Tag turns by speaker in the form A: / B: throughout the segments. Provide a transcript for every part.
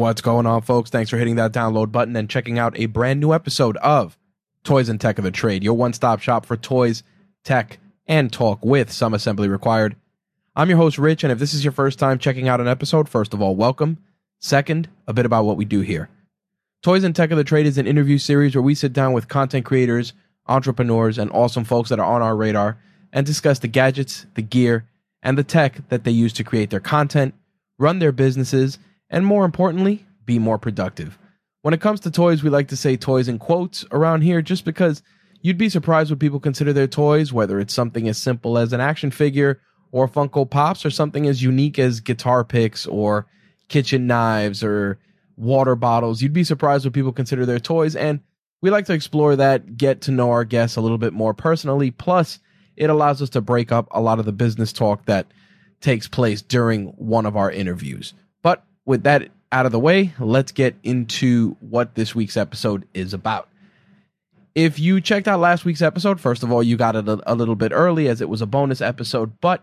A: What's going on, folks? Thanks for hitting that download button and checking out a brand new episode of Toys and Tech of the Trade, your one stop shop for toys, tech, and talk with some assembly required. I'm your host, Rich, and if this is your first time checking out an episode, first of all, welcome. Second, a bit about what we do here. Toys and Tech of the Trade is an interview series where we sit down with content creators, entrepreneurs, and awesome folks that are on our radar and discuss the gadgets, the gear, and the tech that they use to create their content, run their businesses, and more importantly, be more productive. When it comes to toys, we like to say toys in quotes around here just because you'd be surprised what people consider their toys, whether it's something as simple as an action figure or Funko Pops or something as unique as guitar picks or kitchen knives or water bottles. You'd be surprised what people consider their toys. And we like to explore that, get to know our guests a little bit more personally. Plus, it allows us to break up a lot of the business talk that takes place during one of our interviews. With that out of the way, let's get into what this week's episode is about. If you checked out last week's episode, first of all, you got it a, a little bit early as it was a bonus episode, but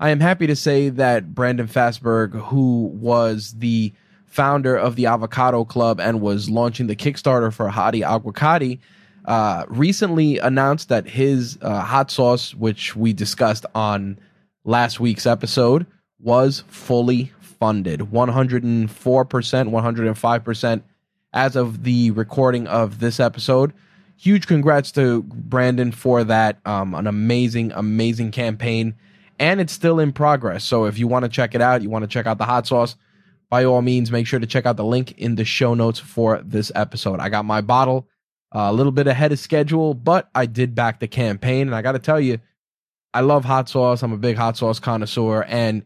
A: I am happy to say that Brandon Fassberg, who was the founder of the Avocado Club and was launching the Kickstarter for Hottee Aguacatee, uh, recently announced that his uh, hot sauce, which we discussed on last week's episode, was fully funded 104%, 105% as of the recording of this episode. Huge congrats to Brandon for that. Um, an amazing, amazing campaign. And it's still in progress. So if you want to check it out, you want to check out the hot sauce, by all means, make sure to check out the link in the show notes for this episode. I got my bottle uh, a little bit ahead of schedule, but I did back the campaign. And I got to tell you, I love hot sauce. I'm a big hot sauce connoisseur. And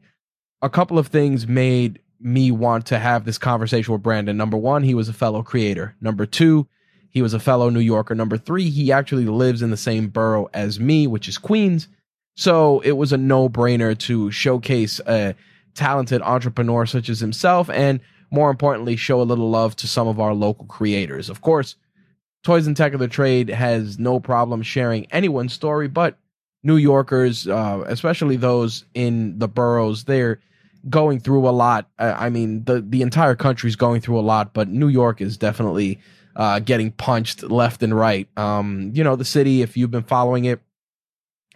A: a couple of things made me want to have this conversation with Brandon. Number one, he was a fellow creator. Number two, he was a fellow New Yorker. Number three, he actually lives in the same borough as me, which is Queens. So it was a no brainer to showcase a talented entrepreneur such as himself and more importantly, show a little love to some of our local creators. Of course, Toys and Tech of the Trade has no problem sharing anyone's story, but New Yorkers, uh, especially those in the boroughs, they're going through a lot. I mean, the the entire country's going through a lot, but New York is definitely uh, getting punched left and right. Um, you know, the city. If you've been following it,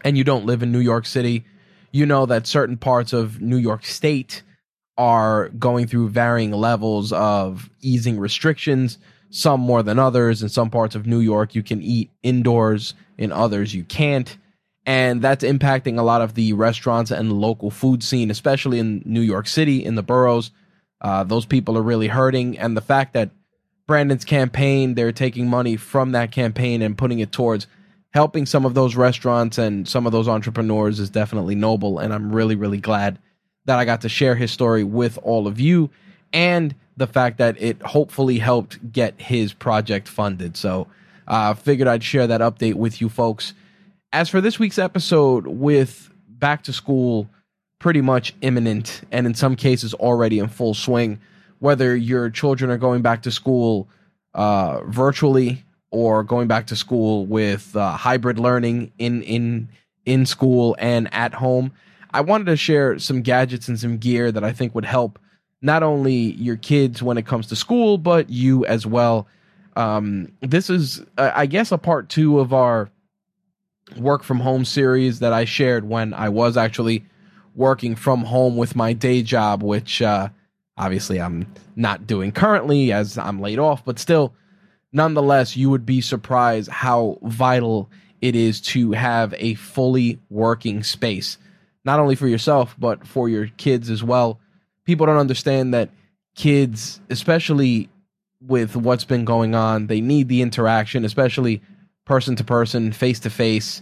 A: and you don't live in New York City, you know that certain parts of New York State are going through varying levels of easing restrictions. Some more than others. In some parts of New York, you can eat indoors. In others, you can't and that's impacting a lot of the restaurants and local food scene, especially in New York City, in the boroughs. Uh, those people are really hurting, and the fact that Brandon's campaign, they're taking money from that campaign and putting it towards helping some of those restaurants and some of those entrepreneurs is definitely noble. And I'm really, really glad that I got to share his story with all of you and the fact that it hopefully helped get his project funded. So I uh, figured I'd share that update with you folks as for this week's episode, with back to school pretty much imminent and in some cases already in full swing, whether your children are going back to school uh, virtually or going back to school with uh, hybrid learning in in in school and at home, I wanted to share some gadgets and some gear that I think would help not only your kids when it comes to school, but you as well. Um, this is, uh, I guess, a part two of our work from home series that I shared when I was actually working from home with my day job, which uh, obviously I'm not doing currently as I'm laid off, but still, nonetheless, you would be surprised how vital it is to have a fully working space, not only for yourself, but for your kids as well. People don't understand that kids, especially with what's been going on, they need the interaction, especially person to person, face to face.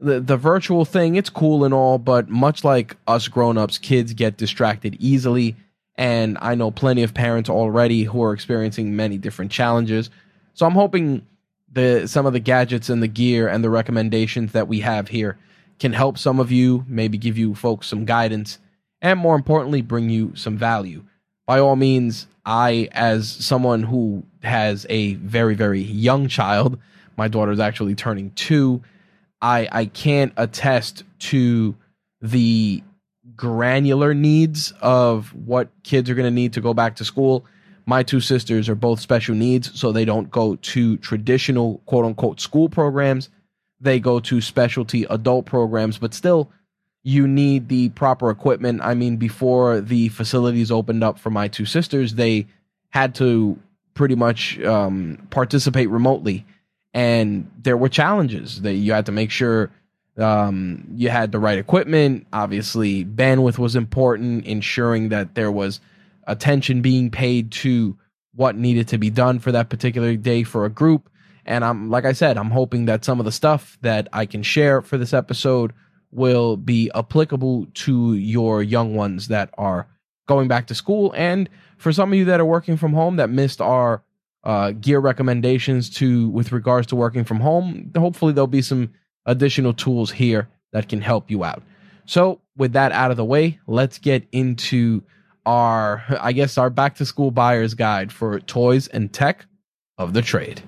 A: The the virtual thing, it's cool and all, but much like us grown-ups, kids get distracted easily. And I know plenty of parents already who are experiencing many different challenges. So I'm hoping the some of the gadgets and the gear and the recommendations that we have here can help some of you, maybe give you folks some guidance, and more importantly, bring you some value. By all means, I, as someone who has a very, very young child, my daughter's actually turning two. I I can't attest to the granular needs of what kids are going to need to go back to school. My two sisters are both special needs, so they don't go to traditional quote unquote school programs. They go to specialty adult programs, but still, you need the proper equipment. I mean, before the facilities opened up for my two sisters, they had to pretty much um, participate remotely, and there were challenges that you had to make sure um, you had the right equipment. Obviously, bandwidth was important, ensuring that there was attention being paid to what needed to be done for that particular day for a group. And I'm like I said, I'm hoping that some of the stuff that I can share for this episode will be applicable to your young ones that are going back to school and for some of you that are working from home that missed our uh, gear recommendations to with regards to working from home hopefully there'll be some additional tools here that can help you out so with that out of the way let's get into our i guess our back to school buyer's guide for toys and tech of the trade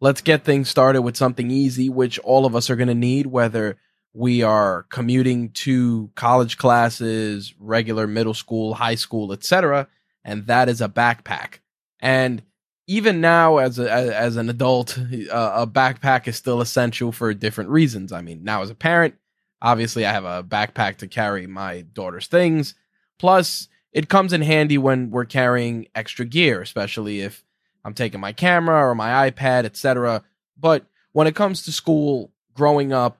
A: let's get things started with something easy, which all of us are going to need, whether we are commuting to college classes, regular middle school, high school, etc. And that is a backpack. And even now, as a, as an adult, uh, a backpack is still essential for different reasons. I mean, now as a parent, obviously I have a backpack to carry my daughter's things. Plus, it comes in handy when we're carrying extra gear, especially if I'm taking my camera or my iPad, etc. But when it comes to school, growing up,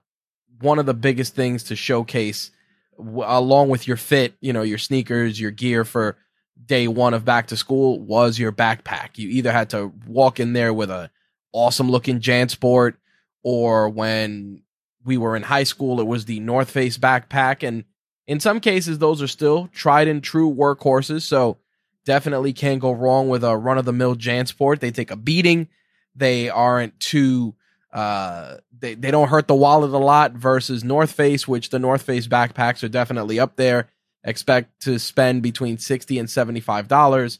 A: one of the biggest things to showcase along with your fit, you know, your sneakers, your gear for day 1 of back to school was your backpack. You either had to walk in there with a awesome looking JanSport or when we were in high school it was the North Face backpack and in some cases those are still tried and true workhorses. So definitely can't go wrong with a run of the mill JanSport. They take a beating. They aren't too uh they, they don't hurt the wallet a lot versus North Face, which the North Face backpacks are definitely up there. Expect to spend between 60 and $75.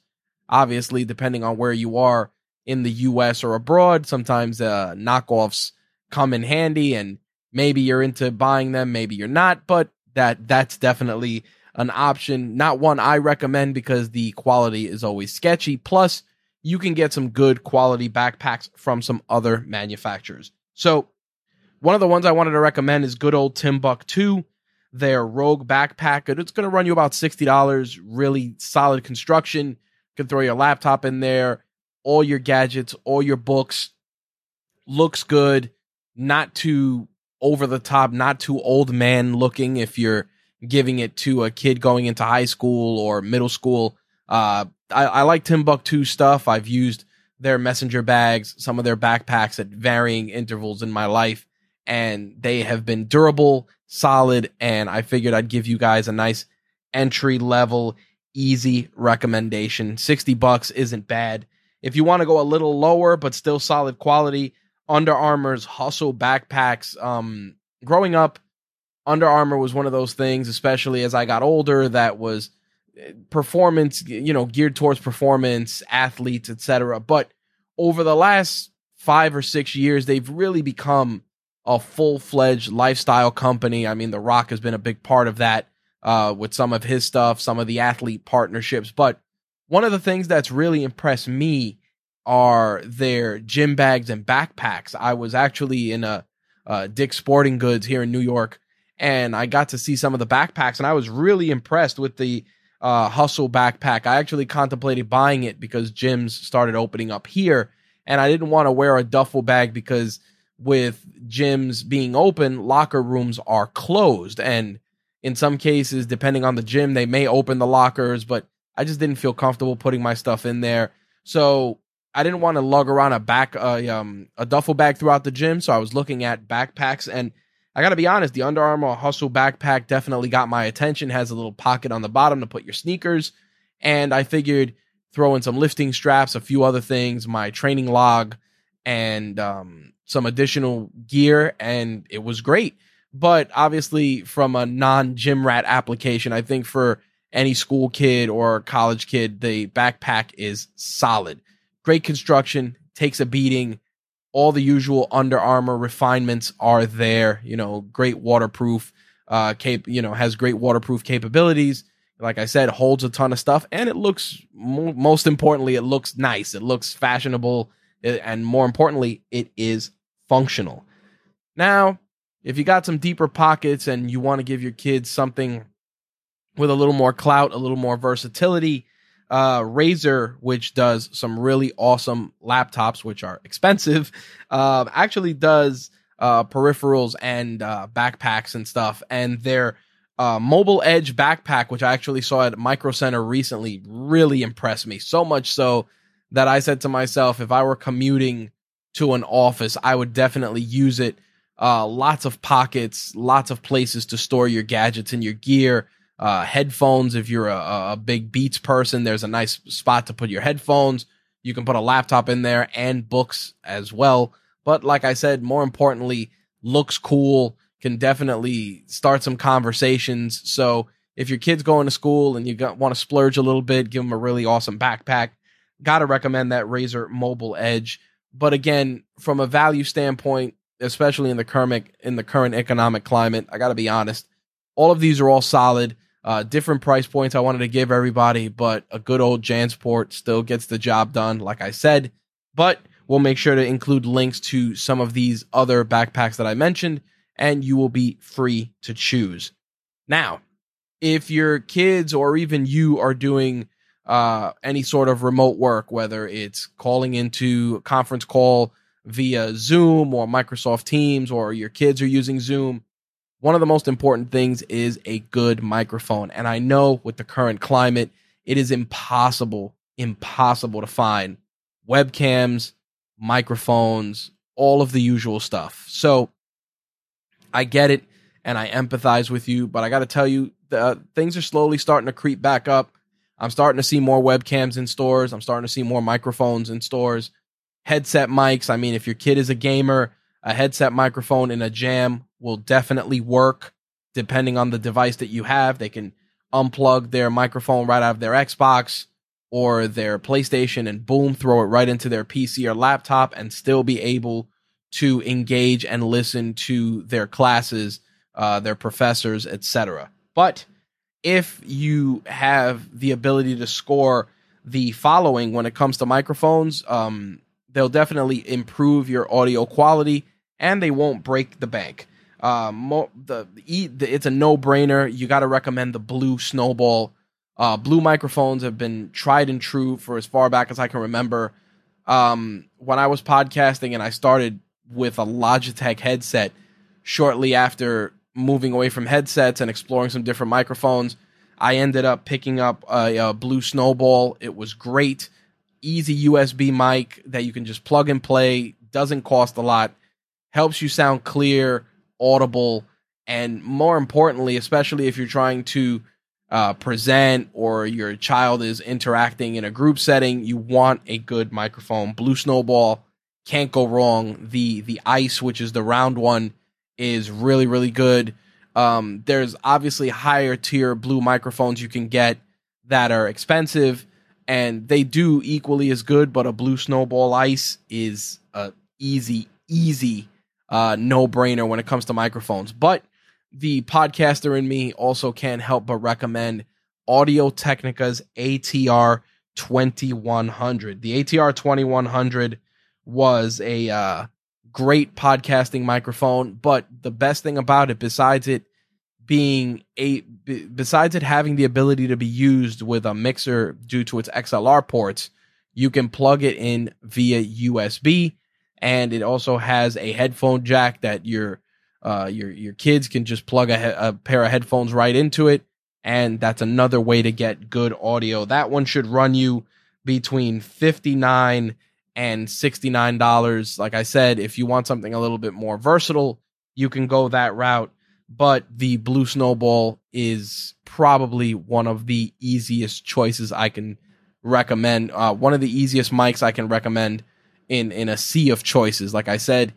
A: Obviously, depending on where you are in the US or abroad, sometimes uh knockoffs come in handy and maybe you're into buying them, maybe you're not, but that that's definitely an option, not one I recommend because the quality is always sketchy. Plus, you can get some good quality backpacks from some other manufacturers. So, one of the ones I wanted to recommend is good old Timbuk2, their Rogue backpack. It's going to run you about $60, really solid construction. You can throw your laptop in there, all your gadgets, all your books. Looks good, not too over the top, not too old man looking if you're giving it to a kid going into high school or middle school. Uh, I, I like Timbuk2 stuff. I've used their messenger bags, some of their backpacks at varying intervals in my life, and they have been durable, solid, and I figured I'd give you guys a nice entry level, easy recommendation. 60 bucks isn't bad. If you want to go a little lower but still solid quality, Under Armour's Hustle backpacks. Um, growing up, under Armour was one of those things, especially as I got older, that was eh, performance, you know, geared towards performance, athletes, etc. But over the last five or six years, they've really become a full fledged lifestyle company. I mean, The Rock has been a big part of that uh, with some of his stuff, some of the athlete partnerships. But one of the things that's really impressed me are their gym bags and backpacks. I was actually in a uh, Dick's Sporting Goods here in New York and I got to see some of the backpacks, and I was really impressed with the uh, Hustle backpack. I actually contemplated buying it because gyms started opening up here, and I didn't want to wear a duffel bag because with gyms being open, locker rooms are closed, and in some cases, depending on the gym, they may open the lockers, but I just didn't feel comfortable putting my stuff in there. So I didn't want to lug around a back a, um, a duffel bag throughout the gym. So I was looking at backpacks and I got to be honest, the Under Armour Hustle backpack definitely got my attention. Has a little pocket on the bottom to put your sneakers, and I figured throw in some lifting straps, a few other things, my training log, and um, some additional gear, and it was great. But obviously, from a non gym rat application, I think for any school kid or college kid, the backpack is solid. Great construction, takes a beating all the usual Under Armour refinements are there. You know, great waterproof, uh, cap, you know, has great waterproof capabilities. like I said, holds a ton of stuff, and it looks most importantly, it looks nice. It looks fashionable, and more importantly, it is functional. Now, if you got some deeper pockets and you want to give your kids something with a little more clout, a little more versatility, uh, Razer, which does some really awesome laptops, which are expensive, uh, actually does uh, peripherals and uh, backpacks and stuff, and their uh, Mobile Edge backpack, which I actually saw at Micro Center recently, really impressed me. So much so that I said to myself, if I were commuting to an office, I would definitely use it. Uh, lots of pockets, lots of places to store your gadgets and your gear. Uh, headphones, if you're a, a big Beats person, there's a nice spot to put your headphones. You can put a laptop in there and books as well. But like I said, more importantly, looks cool can definitely start some conversations. So if your kid's going to school and you want to splurge a little bit, give them a really awesome backpack. Got to recommend that Razer Mobile Edge. But again, from a value standpoint, especially in the current in the current economic climate, I got to be honest. All of these are all solid. Uh, different price points I wanted to give everybody, but a good old Jansport still gets the job done, like I said. But we'll make sure to include links to some of these other backpacks that I mentioned and you will be free to choose. Now, if your kids or even you are doing uh, any sort of remote work, whether it's calling into a conference call via Zoom or Microsoft Teams, or your kids are using Zoom, one of the most important things is a good microphone. And I know with the current climate, it is impossible, impossible to find webcams, microphones, all of the usual stuff. So I get it and I empathize with you, but I got to tell you, the, things are slowly starting to creep back up. I'm starting to see more webcams in stores. I'm starting to see more microphones in stores. Headset mics. I mean, if your kid is a gamer, a headset microphone in a jam will definitely work depending on the device that you have. They can unplug their microphone right out of their Xbox or their PlayStation and boom, throw it right into their PC or laptop and still be able to engage and listen to their classes, uh, their professors, etc. But if you have the ability to score the following when it comes to microphones, um, they'll definitely improve your audio quality and they won't break the bank. Uh, mo- the, the, it's a no brainer. You got to recommend the Blue Snowball. Uh, blue microphones have been tried and true for as far back as I can remember. Um, when I was podcasting and I started with a Logitech headset shortly after moving away from headsets and exploring some different microphones. I ended up picking up a, a, Blue Snowball. It was great, easy USB mic that you can just plug and play. Doesn't cost a lot. Helps you sound clear, audible, and more importantly, especially if you're trying to uh, present or your child is interacting in a group setting, you want a good microphone. Blue Snowball can't go wrong. The the ice, which is the round one, is really really good. Um, there's obviously higher tier blue microphones you can get that are expensive, and they do equally as good. But a blue snowball ice is a easy easy uh, no brainer when it comes to microphones. But the podcaster in me also can't help but recommend Audio Technica's ATR 2100. The ATR 2100 was a uh, great podcasting microphone, but the best thing about it, besides it being a besides it having the ability to be used with a mixer due to its XLR ports, you can plug it in via USB, and it also has a headphone jack that your uh, your your kids can just plug a, a pair of headphones right into it, and that's another way to get good audio. That one should run you between fifty nine and $69. Like I said, if you want something a little bit more versatile, you can go that route. But the Blue Snowball is probably one of the easiest choices I can recommend. Uh, one of the easiest mics I can recommend in in a sea of choices. Like I said,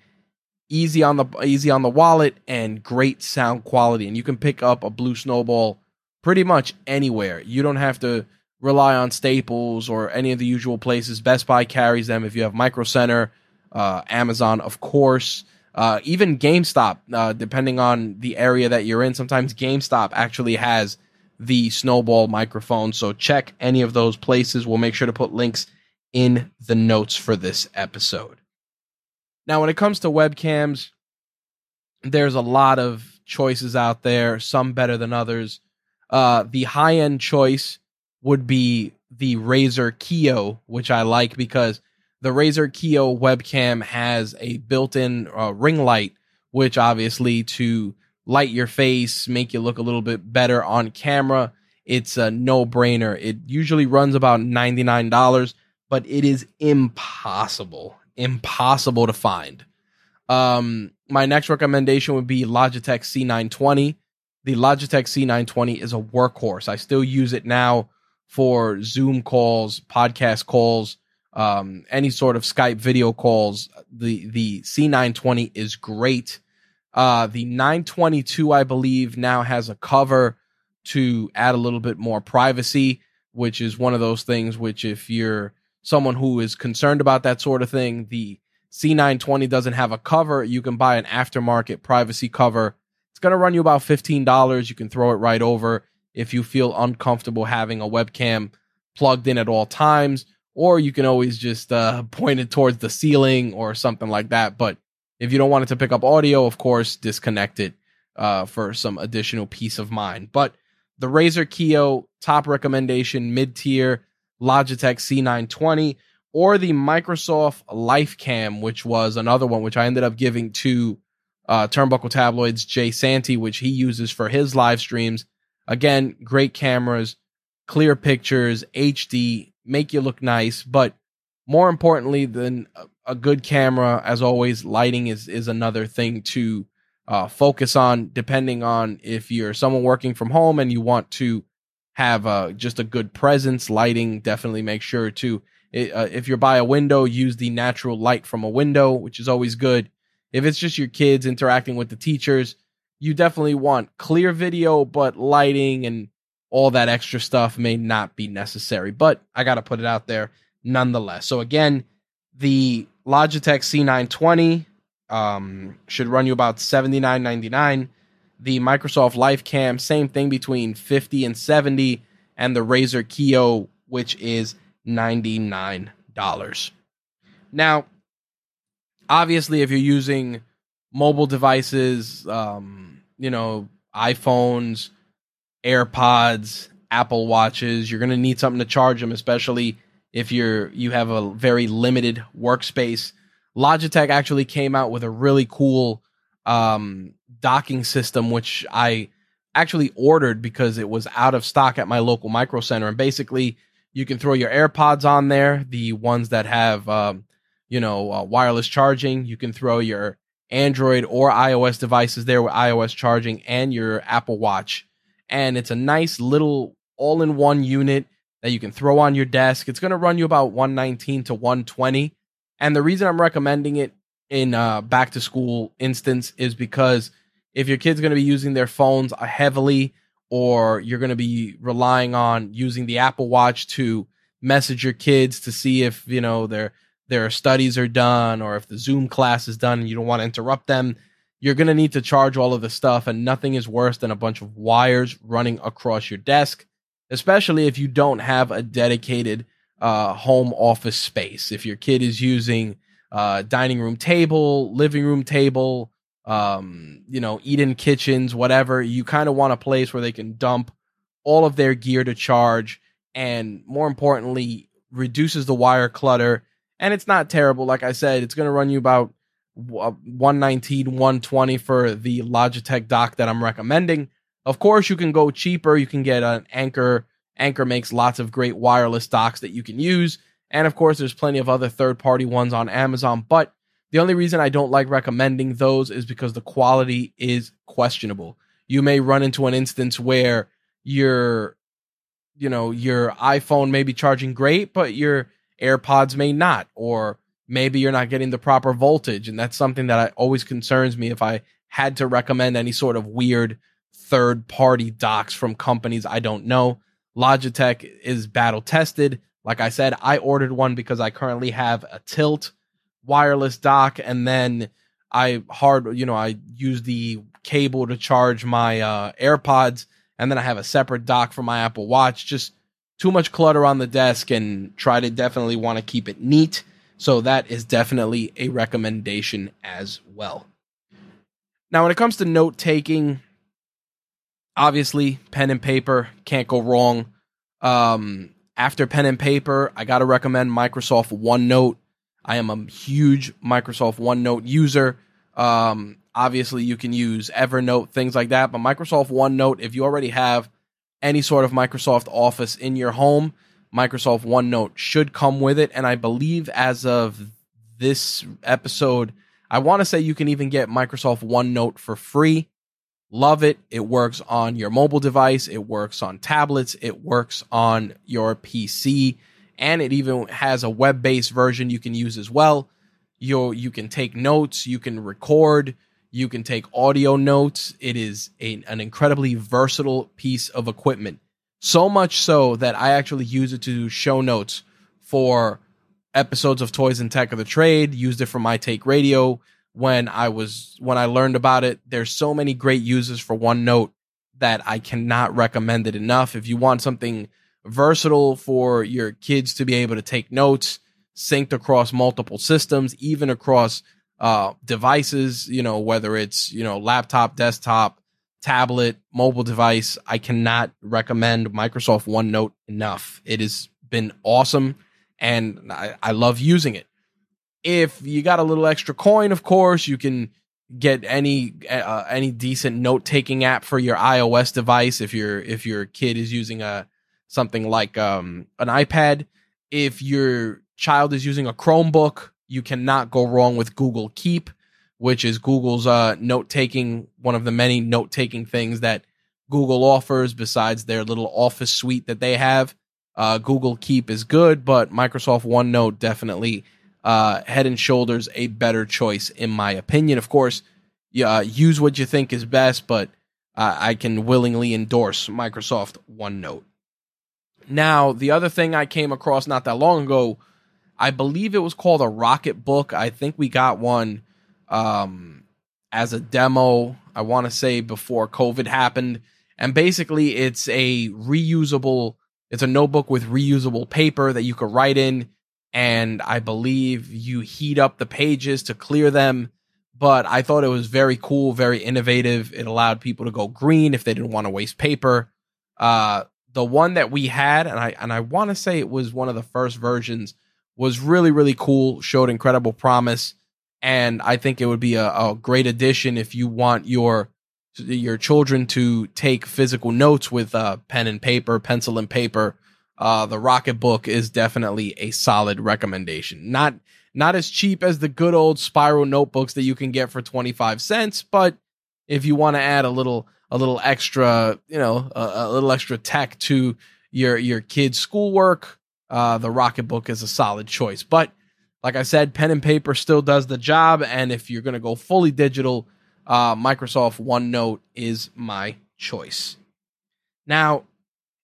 A: easy on the easy on the wallet and great sound quality. And you can pick up a Blue Snowball pretty much anywhere. You don't have to rely on Staples or any of the usual places. Best Buy carries them if you have Micro Center, uh, Amazon, of course. Uh, even GameStop, uh, depending on the area that you're in, sometimes GameStop actually has the Snowball microphone. So check any of those places. We'll make sure to put links in the notes for this episode. Now, when it comes to webcams, there's a lot of choices out there, some better than others. Uh, the high end choice would be the Razer Kiyo, which I like because the Razer Kiyo webcam has a built in uh, ring light, which obviously to light your face, make you look a little bit better on camera. It's a no brainer. It usually runs about $99, but it is impossible, impossible to find. Um, my next recommendation would be Logitech C920. The Logitech C920 is a workhorse. I still use it now for Zoom calls, podcast calls, um, any sort of Skype video calls. The the C920 is great. Uh, the 922, I believe, now has a cover to add a little bit more privacy, which is one of those things which, if you're someone who is concerned about that sort of thing, the C920 doesn't have a cover. You can buy an aftermarket privacy cover. It's going to run you about $15. You can throw it right over if you feel uncomfortable having a webcam plugged in at all times, or you can always just uh, point it towards the ceiling or something like that. But if you don't want it to pick up audio, of course, disconnect it uh, for some additional peace of mind. But the Razer Kiyo top recommendation, mid tier, Logitech C920, or the Microsoft LifeCam, which was another one which I ended up giving to uh, Turnbuckle Tabloids Jay Santy, which he uses for his live streams. Again, great cameras, clear pictures, HD, make you look nice, but more importantly than a good camera, as always, lighting is is another thing to uh, focus on. Depending on if you're someone working from home and you want to have uh, just a good presence, lighting definitely make sure to. Uh, if you're by a window, use the natural light from a window, which is always good. If it's just your kids interacting with the teachers, you definitely want clear video, but lighting and all that extra stuff may not be necessary. But I got to put it out there nonetheless. So again, the Logitech C920 um, should run you about $79.99. The Microsoft LifeCam, same thing between 50 and 70 and the Razer Kiyo, which is $99. Now, obviously, if you're using mobile devices, um, you know, iPhones, AirPods, Apple Watches, you're going to need something to charge them, especially if you're you have a very limited workspace. Logitech actually came out with a really cool um, docking system, which I actually ordered because it was out of stock at my local micro center. And basically, you can throw your AirPods on there, the ones that have, um, you know, uh, wireless charging. You can throw your Android or iOS devices there with iOS charging and your Apple Watch. And it's a nice little all in one unit that you can throw on your desk. It's going to run you about 119 to 120. And the reason I'm recommending it in uh, back to school instance is because if your kid's going to be using their phones heavily or you're going to be relying on using the Apple Watch to message your kids to see if, you know, their their studies are done or if the Zoom class is done and you don't want to interrupt them, you're going to need to charge all of the stuff and nothing is worse than a bunch of wires running across your desk especially if you don't have a dedicated uh, home office space. If your kid is using uh, dining room table, living room table, um, you know, eat-in kitchens, whatever, you kind of want a place where they can dump all of their gear to charge, and more importantly, reduces the wire clutter. And it's not terrible. Like I said, it's going to run you about uh, 119, 120 for the Logitech dock that I'm recommending. Of course, you can go cheaper. You can get an Anker. Anker makes lots of great wireless docks that you can use. And of course, there's plenty of other third party ones on Amazon. But the only reason I don't like recommending those is because the quality is questionable. You may run into an instance where your, you know, your iPhone may be charging great, but your AirPods may not, or maybe you're not getting the proper voltage. And that's something that always concerns me if I had to recommend any sort of weird third party docks from companies I don't know. Logitech is battle tested. Like I said, I ordered one because I currently have a tilt wireless dock and then I hard, you know, I use the cable to charge my uh, AirPods and then I have a separate dock for my Apple Watch. Just too much clutter on the desk and try to definitely want to keep it neat. So that is definitely a recommendation as well. Now, when it comes to note taking, obviously pen and paper can't go wrong. Um, after pen and paper, I got to recommend Microsoft OneNote. I am a huge Microsoft OneNote user. Um, obviously, you can use Evernote, things like that, but Microsoft OneNote, if you already have any sort of Microsoft Office in your home, Microsoft OneNote should come with it. And I believe as of this episode, I want to say you can even get Microsoft OneNote for free. Love it. It works on your mobile device, it works on tablets, it works on your PC, and it even has a web based version you can use as well. You, you can take notes, you can record, you can take audio notes. It is a, an incredibly versatile piece of equipment. So much so that I actually use it to do show notes for episodes of Toys and Tech of the Trade, used it for my take radio when I was when I learned about it. There's so many great uses for OneNote that I cannot recommend it enough. If you want something versatile for your kids to be able to take notes, synced across multiple systems, even across uh, devices, you know, whether it's, you know, laptop, desktop, tablet, mobile device, I cannot recommend Microsoft OneNote enough. It has been awesome and I, I love using it. If you got a little extra coin, of course, you can get any uh, any decent note taking app for your iOS device if your if your kid is using a something like um, an iPad. If your child is using a Chromebook, you cannot go wrong with Google Keep, which is Google's uh, note taking, one of the many note taking things that Google offers besides their little office suite that they have. Uh, Google Keep is good, but Microsoft OneNote definitely uh, head and shoulders a better choice, in my opinion. Of course, uh, use what you think is best, but I can willingly endorse Microsoft OneNote. Now, the other thing I came across not that long ago I believe it was called a Rocketbook. I think we got one um, as a demo. I want to say before COVID happened, and basically it's a reusable. It's a notebook with reusable paper that you could write in, and I believe you heat up the pages to clear them. But I thought it was very cool, very innovative. It allowed people to go green if they didn't want to waste paper. Uh, the one that we had, and I and I want to say it was one of the first versions was really really cool showed incredible promise and i think it would be a, a, great addition if you want your your children to take physical notes with uh, pen and paper pencil and paper. Uh, the Rocketbook is definitely a solid recommendation. Not not as cheap as the good old spiral notebooks that you can get for 25 cents but if you want to add a little a little extra you know a, a little extra tech to your your kids schoolwork uh, the Rocketbook is a solid choice. But like I said, pen and paper still does the job. And if you're going to go fully digital, uh, Microsoft OneNote is my choice. Now,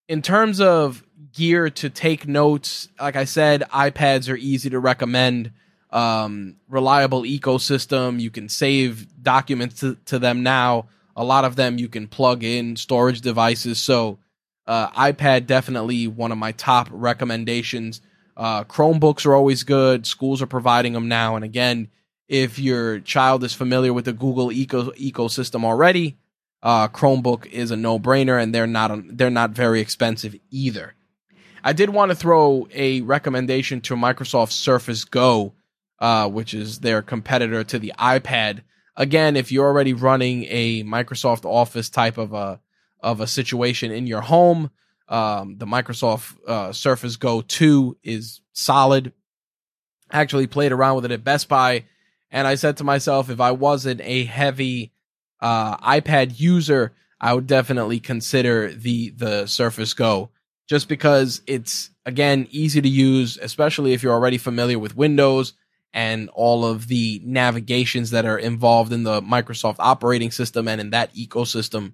A: in terms of gear to take notes, like I said, iPads are easy to recommend. Um, reliable ecosystem. You can save documents to, to them now. A lot of them you can plug in storage devices. So uh, iPad definitely one of my top recommendations. Uh, Chromebooks are always good. Schools are providing them now and again. If your child is familiar with the Google eco- ecosystem already, uh, Chromebook is a no-brainer, and they're not they're not very expensive either. I did want to throw a recommendation to Microsoft Surface Go, uh, which is their competitor to the iPad. Again, if you're already running a Microsoft Office type of a of a situation in your home. Um, the Microsoft uh, Surface Go 2 is solid. Actually played around with it at Best Buy, and I said to myself, if I wasn't a heavy uh, iPad user, I would definitely consider the the Surface Go, just because it's again easy to use, especially if you're already familiar with Windows and all of the navigations that are involved in the Microsoft operating system and in that ecosystem.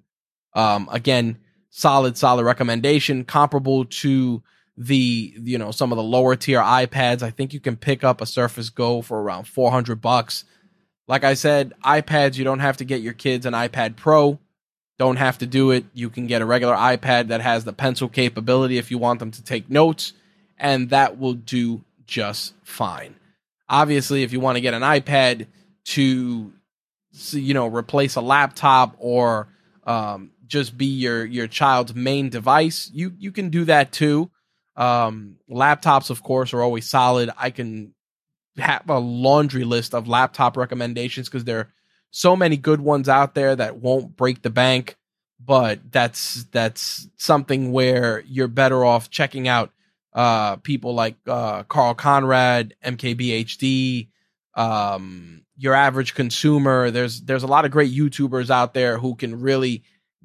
A: Um, again, solid, solid recommendation, comparable to the you know some of the lower tier iPads. I think you can pick up a Surface Go for around 400 bucks. Like I said, iPads you don't have to get your kids an iPad Pro. don't have to do it. You can get a regular iPad that has the pencil capability if you want them to take notes, and that will do just fine. Obviously, if you want to get an iPad to, you know, replace a laptop or um, just be your your child's main device, you you can do that too. Um, laptops, of course, are always solid. I can have a laundry list of laptop recommendations because there are so many good ones out there that won't break the bank. But that's that's something where you're better off checking out uh, people like uh, Carl Conrad, MKBHD, um, your average consumer. There's there's a lot of great YouTubers out there who can really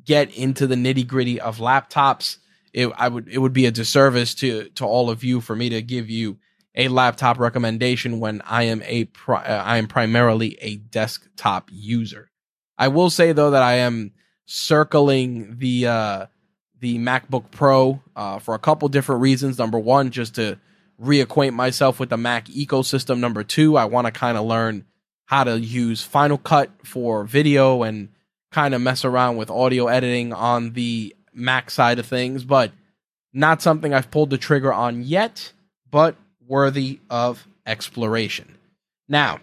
A: get into the nitty gritty of laptops. It I would it would be a disservice to to all of you for me to give you a laptop recommendation when I am a pri- uh, I am primarily a desktop user. I will say though that I am circling the uh, the MacBook Pro uh, for a couple different reasons. Number one, just to reacquaint myself with the Mac ecosystem. Number two, I want to kind of learn how to use Final Cut for video and kind of mess around with audio editing on the Mac side of things, but not something I've pulled the trigger on yet, but worthy of exploration. Now,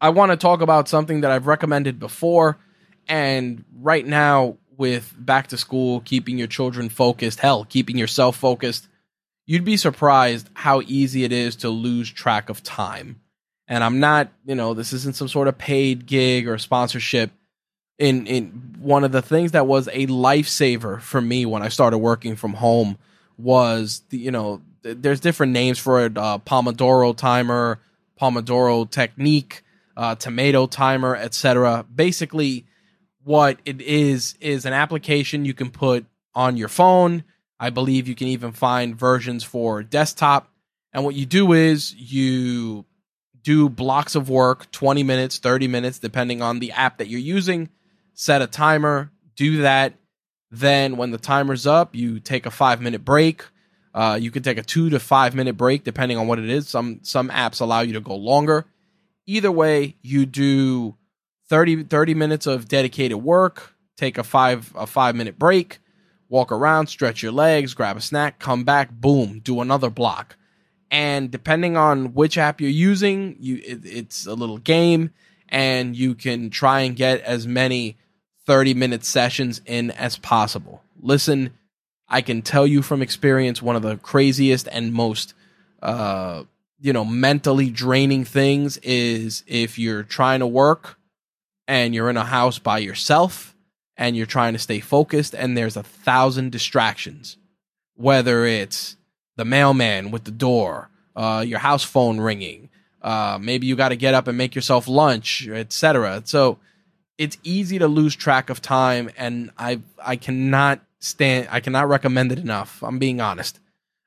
A: I want to talk about something that I've recommended before, and right now, with back to school, keeping your children focused, hell, keeping yourself focused, you'd be surprised how easy it is to lose track of time. And I'm not, you know, this isn't some sort of paid gig or sponsorship. In in one of the things that was a lifesaver for me when I started working from home was the, you know, there's different names for it, uh, Pomodoro timer, Pomodoro technique, uh, tomato timer, etc. Basically, what it is is an application you can put on your phone. I believe you can even find versions for desktop. And what you do is you do blocks of work, 20 minutes, 30 minutes, depending on the app that you're using. Set a timer, do that. Then, when the timer's up, you take a five minute break. Uh, you can take a two to five minute break, depending on what it is. Some some apps allow you to go longer. Either way, you do 30, 30 minutes of dedicated work, take a five a five minute break, walk around, stretch your legs, grab a snack, come back, boom, do another block. And depending on which app you're using, you it, it's a little game, and you can try and get as many 30 minute sessions in as possible. Listen, I can tell you from experience, one of the craziest and most uh, you know mentally draining things is if you're trying to work and you're in a house by yourself and you're trying to stay focused and there's a thousand distractions whether it's the mailman with the door uh, your house phone ringing uh, maybe you got to get up and make yourself lunch etc so it's easy to lose track of time and i i cannot stand i cannot recommend it enough i'm being honest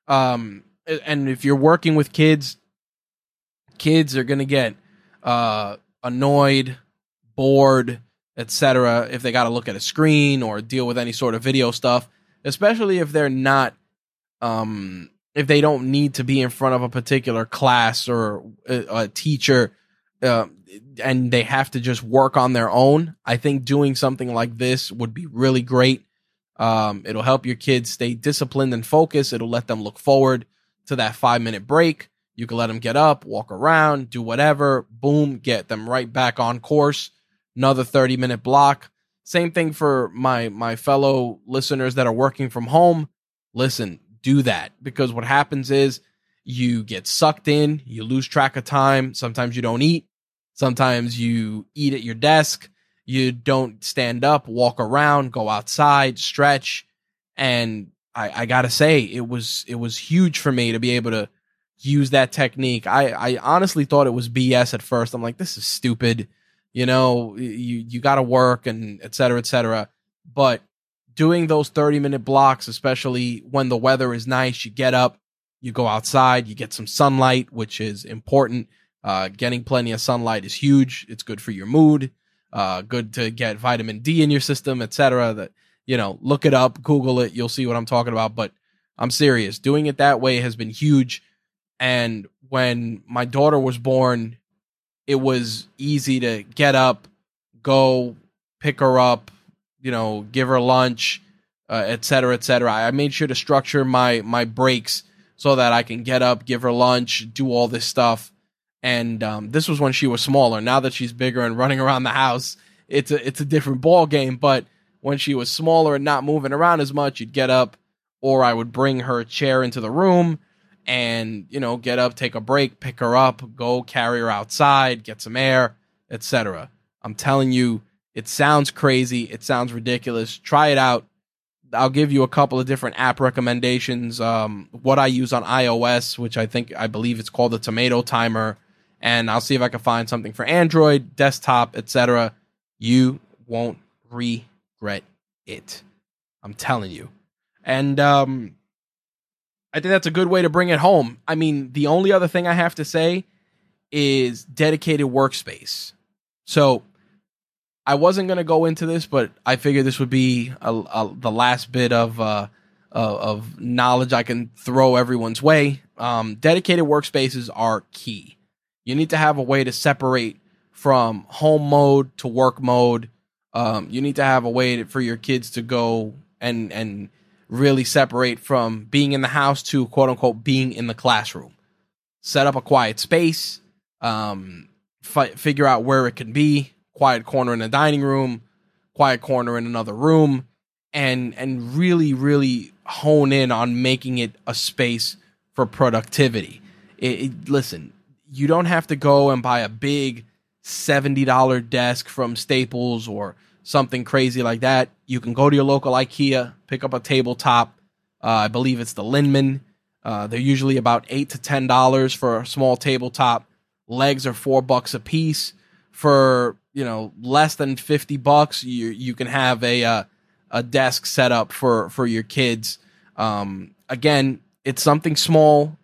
A: um and if you're working with kids kids are going to get uh annoyed bored, etc. If they got to look at a screen or deal with any sort of video stuff, especially if they're not, um, if they don't need to be in front of a particular class or a, a teacher, uh, and they have to just work on their own. I think doing something like this would be really great. Um, it'll help your kids stay disciplined and focused. It'll let them look forward to that five minute break. You can let them get up, walk around, do whatever, boom, get them right back on course another 30 minute block. Same thing for my my fellow listeners that are working from home. Listen, do that because what happens is you get sucked in, you lose track of time, sometimes you don't eat, sometimes you eat at your desk, you don't stand up, walk around, go outside, stretch, and I, I gotta say it was it was huge for me to be able to use that technique. I, I honestly thought it was BS at first. I'm like, this is stupid you know, you you got to work and et cetera, et cetera. But doing those 30 minute blocks, especially when the weather is nice, you get up, you go outside, you get some sunlight, which is important. Uh, getting plenty of sunlight is huge. It's good for your mood. Uh, good to get vitamin D in your system, etc. That you know, look it up, Google it, you'll see what I'm talking about. But I'm serious. Doing it that way has been huge. And when my daughter was born, it was easy to get up, go pick her up, you know, give her lunch, uh, etc. et. I made sure to structure my my breaks so that I can get up, give her lunch, do all this stuff. And um, this was when she was smaller. Now that she's bigger and running around the house, it's a it's a different ball game. But when she was smaller and not moving around as much, you'd get up, or I would bring her chair into the room and you know get up, take a break, pick her up, go carry her outside, get some air, etc. I'm telling you, it sounds crazy, it sounds ridiculous. Try it out. I'll give you a couple of different app recommendations. Um, what I use on iOS, which I think I believe it's called the Tomato Timer, and I'll see if I can find something for Android, desktop, etc. You won't regret it. I'm telling you. And um, I think that's a good way to bring it home. I mean, the only other thing I have to say is dedicated workspace. So I wasn't to go into this, but I figured this would be a, a, the last bit of uh, of knowledge I can throw everyone's way. Um, dedicated workspaces are key. You need to have a way to separate from home mode to work mode. Um, you need to have a way to, for your kids to go and and really separate from being in the house to quote unquote being in the classroom. Set up a quiet space, um, fi- figure out where it can be. Quiet corner in the dining room, quiet corner in another room, and and really really hone in on making it a space for productivity. It, it, listen, you don't have to go and buy a big seventy dollar desk from Staples or something crazy like that, you can go to your local IKEA, pick up a tabletop. Uh, I believe it's the Linnmon. Uh, they're usually about eight to ten dollars for a small tabletop. Legs are four bucks a piece. For you know less than fifty bucks, you you can have a uh, a desk set up for for your kids. Um, again, it's something small.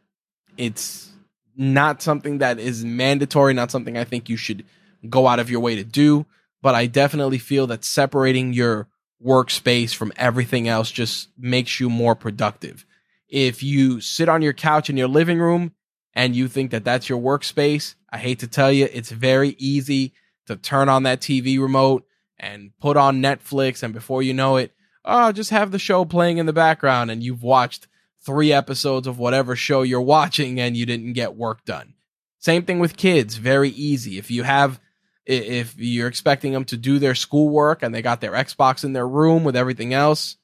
A: It's not something that is mandatory. Not something I think you should go out of your way to do but I definitely feel that separating your workspace from everything else just makes you more productive. If you sit on your couch in your living room and you think that that's your workspace, I hate to tell you, it's very easy to turn on that TV remote and put on Netflix. And before you know it, oh, just have the show playing in the background and you've watched three episodes of whatever show you're watching and you didn't get work done. Same thing with kids, very easy. If you have if you're expecting them to do their schoolwork and they got their Xbox in their room with everything else,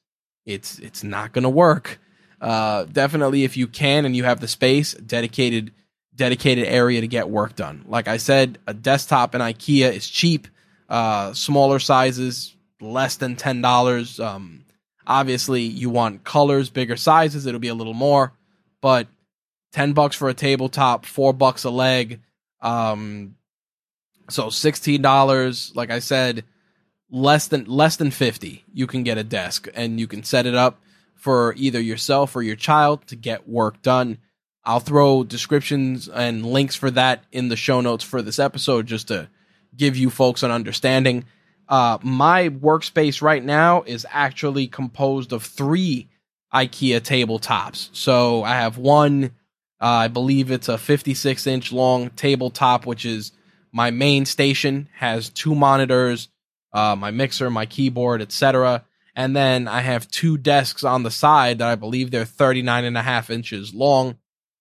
A: it's it's not going to work. Uh, definitely, if you can and you have the space, dedicated dedicated area to get work done. Like I said, a desktop in IKEA is cheap. Uh, smaller sizes, less than ten dollars. Um, obviously, you want colors, bigger sizes. It'll be a little more, but ten bucks for a tabletop, four bucks a leg. Um, so $16, like I said, less than less than 50, you can get a desk and you can set it up for either yourself or your child to get work done. I'll throw descriptions and links for that in the show notes for this episode just to give you folks an understanding. Uh, my workspace right now is actually composed of three IKEA tabletops. So I have one, uh, I believe it's a 56 inch long tabletop, which is my main station has two monitors, uh, my mixer, my keyboard, etc. And then I have two desks on the side that I believe they're 39 and a half inches long.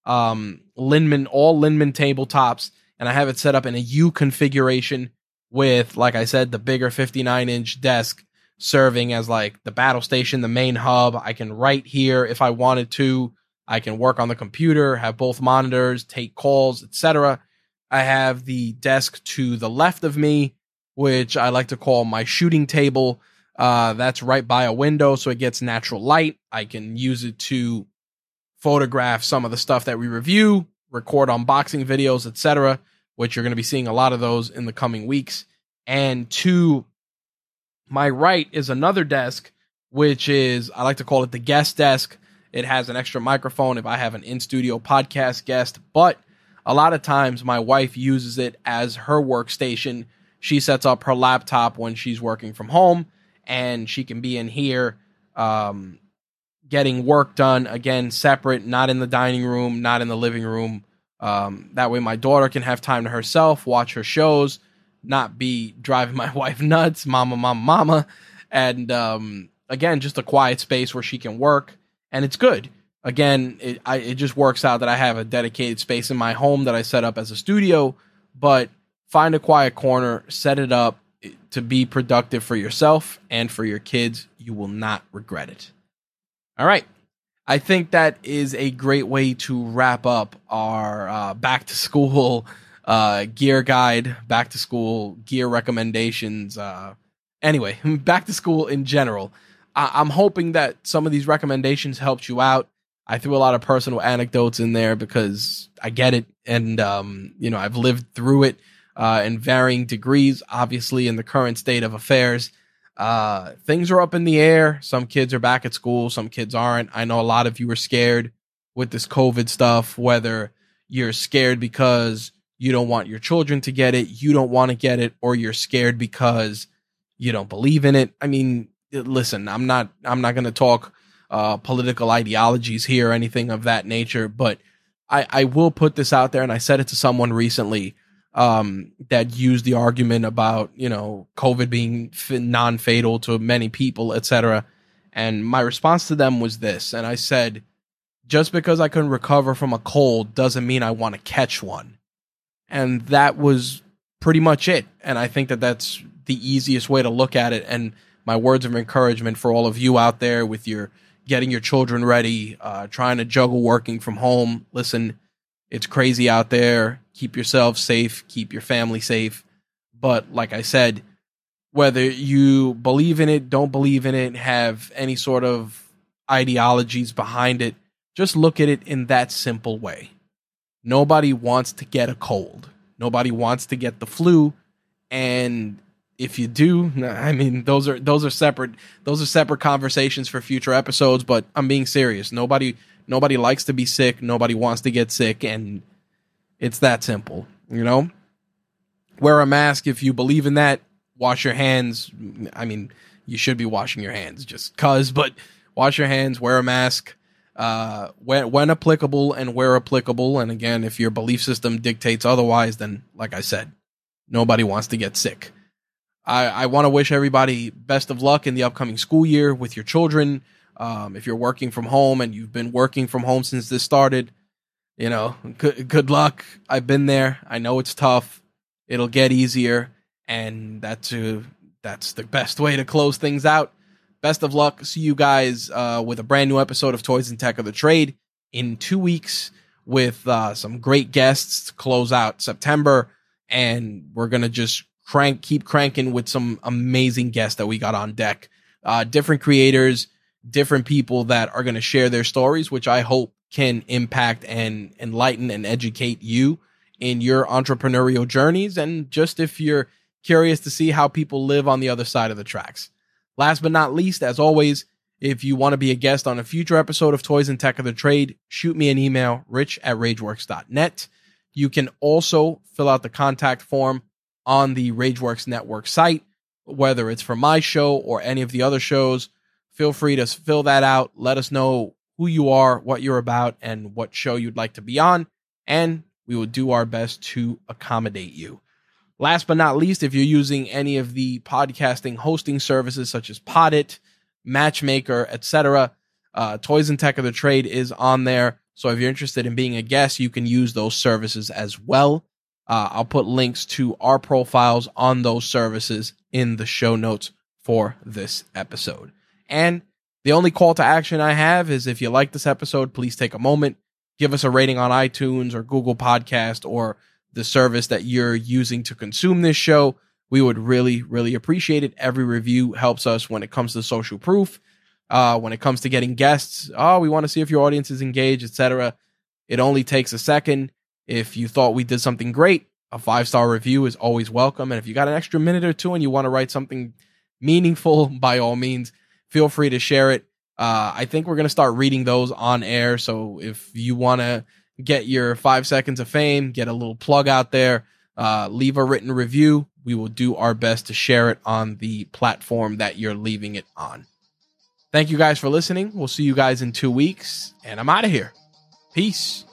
A: Um, Lindemann, all Linnmon tabletops, and I have it set up in a U configuration with, like I said, the bigger 59 inch desk serving as like the battle station, the main hub. I can write here if I wanted to. I can work on the computer, have both monitors, take calls, etc. I have the desk to the left of me, which I like to call my shooting table. Uh, that's right by a window, so it gets natural light. I can use it to photograph some of the stuff that we review, record unboxing videos, etc., which you're going to be seeing a lot of those in the coming weeks. And to my right is another desk, which is, I like to call it the guest desk. It has an extra microphone if I have an in studio podcast guest, but a lot of times my wife uses it as her workstation. She sets up her laptop when she's working from home and she can be in here um, getting work done again separate, not in the dining room, not in the living room. Um, that way my daughter can have time to herself, watch her shows, not be driving my wife nuts, mama, mama, mama. and um, again, just a quiet space where she can work, and it's good. Again, it I, it just works out that I have a dedicated space in my home that I set up as a studio, but find a quiet corner, set it up to be productive for yourself and for your kids. You will not regret it. All right. I think that is a great way to wrap up our uh, back to school uh, gear guide, back to school gear recommendations. Uh, anyway, back to school in general. I- am hoping that some of these recommendations helped you out. I threw a lot of personal anecdotes in there because I get it, and um, you know I've lived through it uh, in varying degrees. Obviously, in the current state of affairs, uh, things are up in the air. Some kids are back at school, some kids aren't. I know a lot of you are scared with this COVID stuff, whether you're scared because you don't want your children to get it, you don't want to get it, or you're scared because you don't believe in it. I mean, listen, I'm not I'm not going to talk uh, political ideologies here or anything of that nature, but I, I will put this out there, and I said it to someone recently um, that used the argument about you know COVID being non-fatal to many people, etc. And my response to them was this, and I said, just because I can recover from a cold doesn't mean I want to catch one, and that was pretty much it. And I think that that's the easiest way to look at it. And my words of encouragement for all of you out there with your getting your children ready, uh, trying to juggle working from home. Listen, it's crazy out there. Keep yourself safe, keep your family safe. But like I said, whether you believe in it, don't believe in it, have any sort of ideologies behind it, just look at it in that simple way. Nobody wants to get a cold. Nobody wants to get the flu. And if you do, I mean, those are those are separate those are separate conversations for future episodes. But I'm being serious. Nobody Nobody likes to be sick. Nobody wants to get sick. And it's that simple, you know? Wear a mask if you believe in that. Wash your hands. I mean, you should be washing your hands just cuz, but wash your hands, wear a mask. Uh, when, when applicable and where applicable. And again, if your belief system dictates otherwise, then like I said, nobody wants to get sick. I, I want to wish everybody best of luck in the upcoming school year with your children, um, if you're working from home and you've been working from home since this started, you know, good, good luck. I've been there. I know it's tough. It'll get easier. And that's, uh, that's the best way to close things out. Best of luck. See you guys uh, with a brand new episode of Toys and Tech of the Trade in two weeks with uh, some great guests to close out September. And we're going to just crank, keep cranking with some amazing guests that we got on deck. Uh, different creators, different people that are going to share their stories, which I hope can impact and enlighten and educate you in your entrepreneurial journeys. And just if you're curious to see how people live on the other side of the tracks. Last but not least, as always, if you want to be a guest on a future episode of Toys and Tech of the Trade, shoot me an email, rich at rageworks.net. You can also fill out the contact form on the Rageworks Network site, whether it's for my show or any of the other shows feel free to fill that out. Let us know who you are, what you're about, and what show you'd like to be on. And we will do our best to accommodate you. Last but not least, if you're using any of the podcasting hosting services such as Poddit, Matchmaker, etc., uh, Toys and Tech of the Trade is on there. So if you're interested in being a guest, you can use those services as well. Uh, I'll put links to our profiles on those services in the show notes for this episode. And the only call to action I have is if you like this episode, please take a moment, give us a rating on iTunes or Google Podcast or the service that you're using to consume this show. We would really, really appreciate it. Every review helps us when it comes to social proof. Uh, when it comes to getting guests, oh, we want to see if your audience is engaged, etc. It only takes a second. If you thought we did something great, a five star review is always welcome. And if you got an extra minute or two and you want to write something meaningful, by all means, feel free to share it. Uh, I think we're going to start reading those on air. So if you want to get your five seconds of fame, get a little plug out there, uh, leave a written review. We will do our best to share it on the platform that you're leaving it on. Thank you guys for listening. We'll see you guys in two weeks, and I'm out of here. Peace.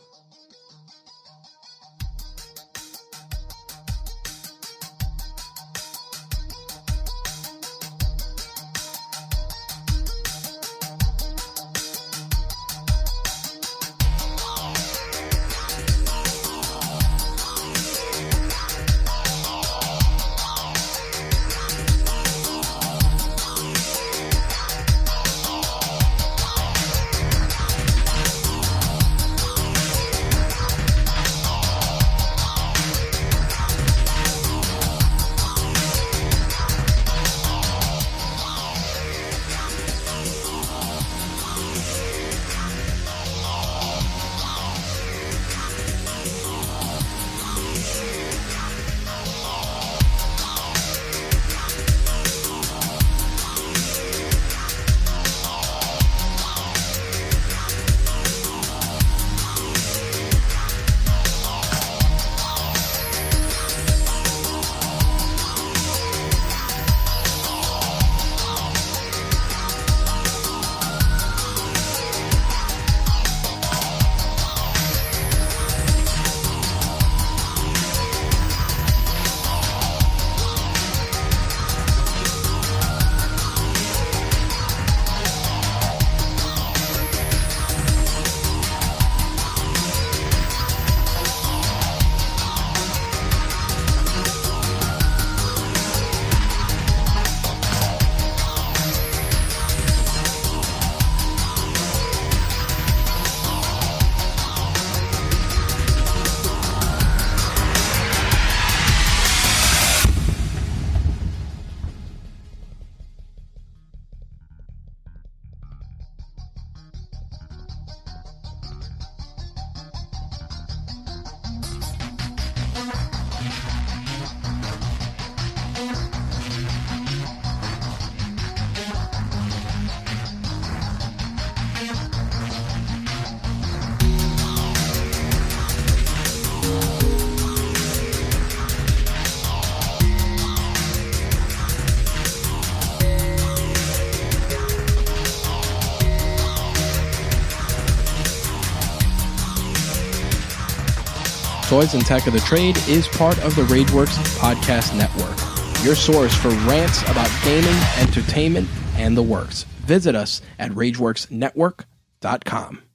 A: Toys and Tech of the Trade is part of the Rageworks Podcast Network, your source for rants about gaming, entertainment, and the works. Visit us at RageWorksNetwork.com.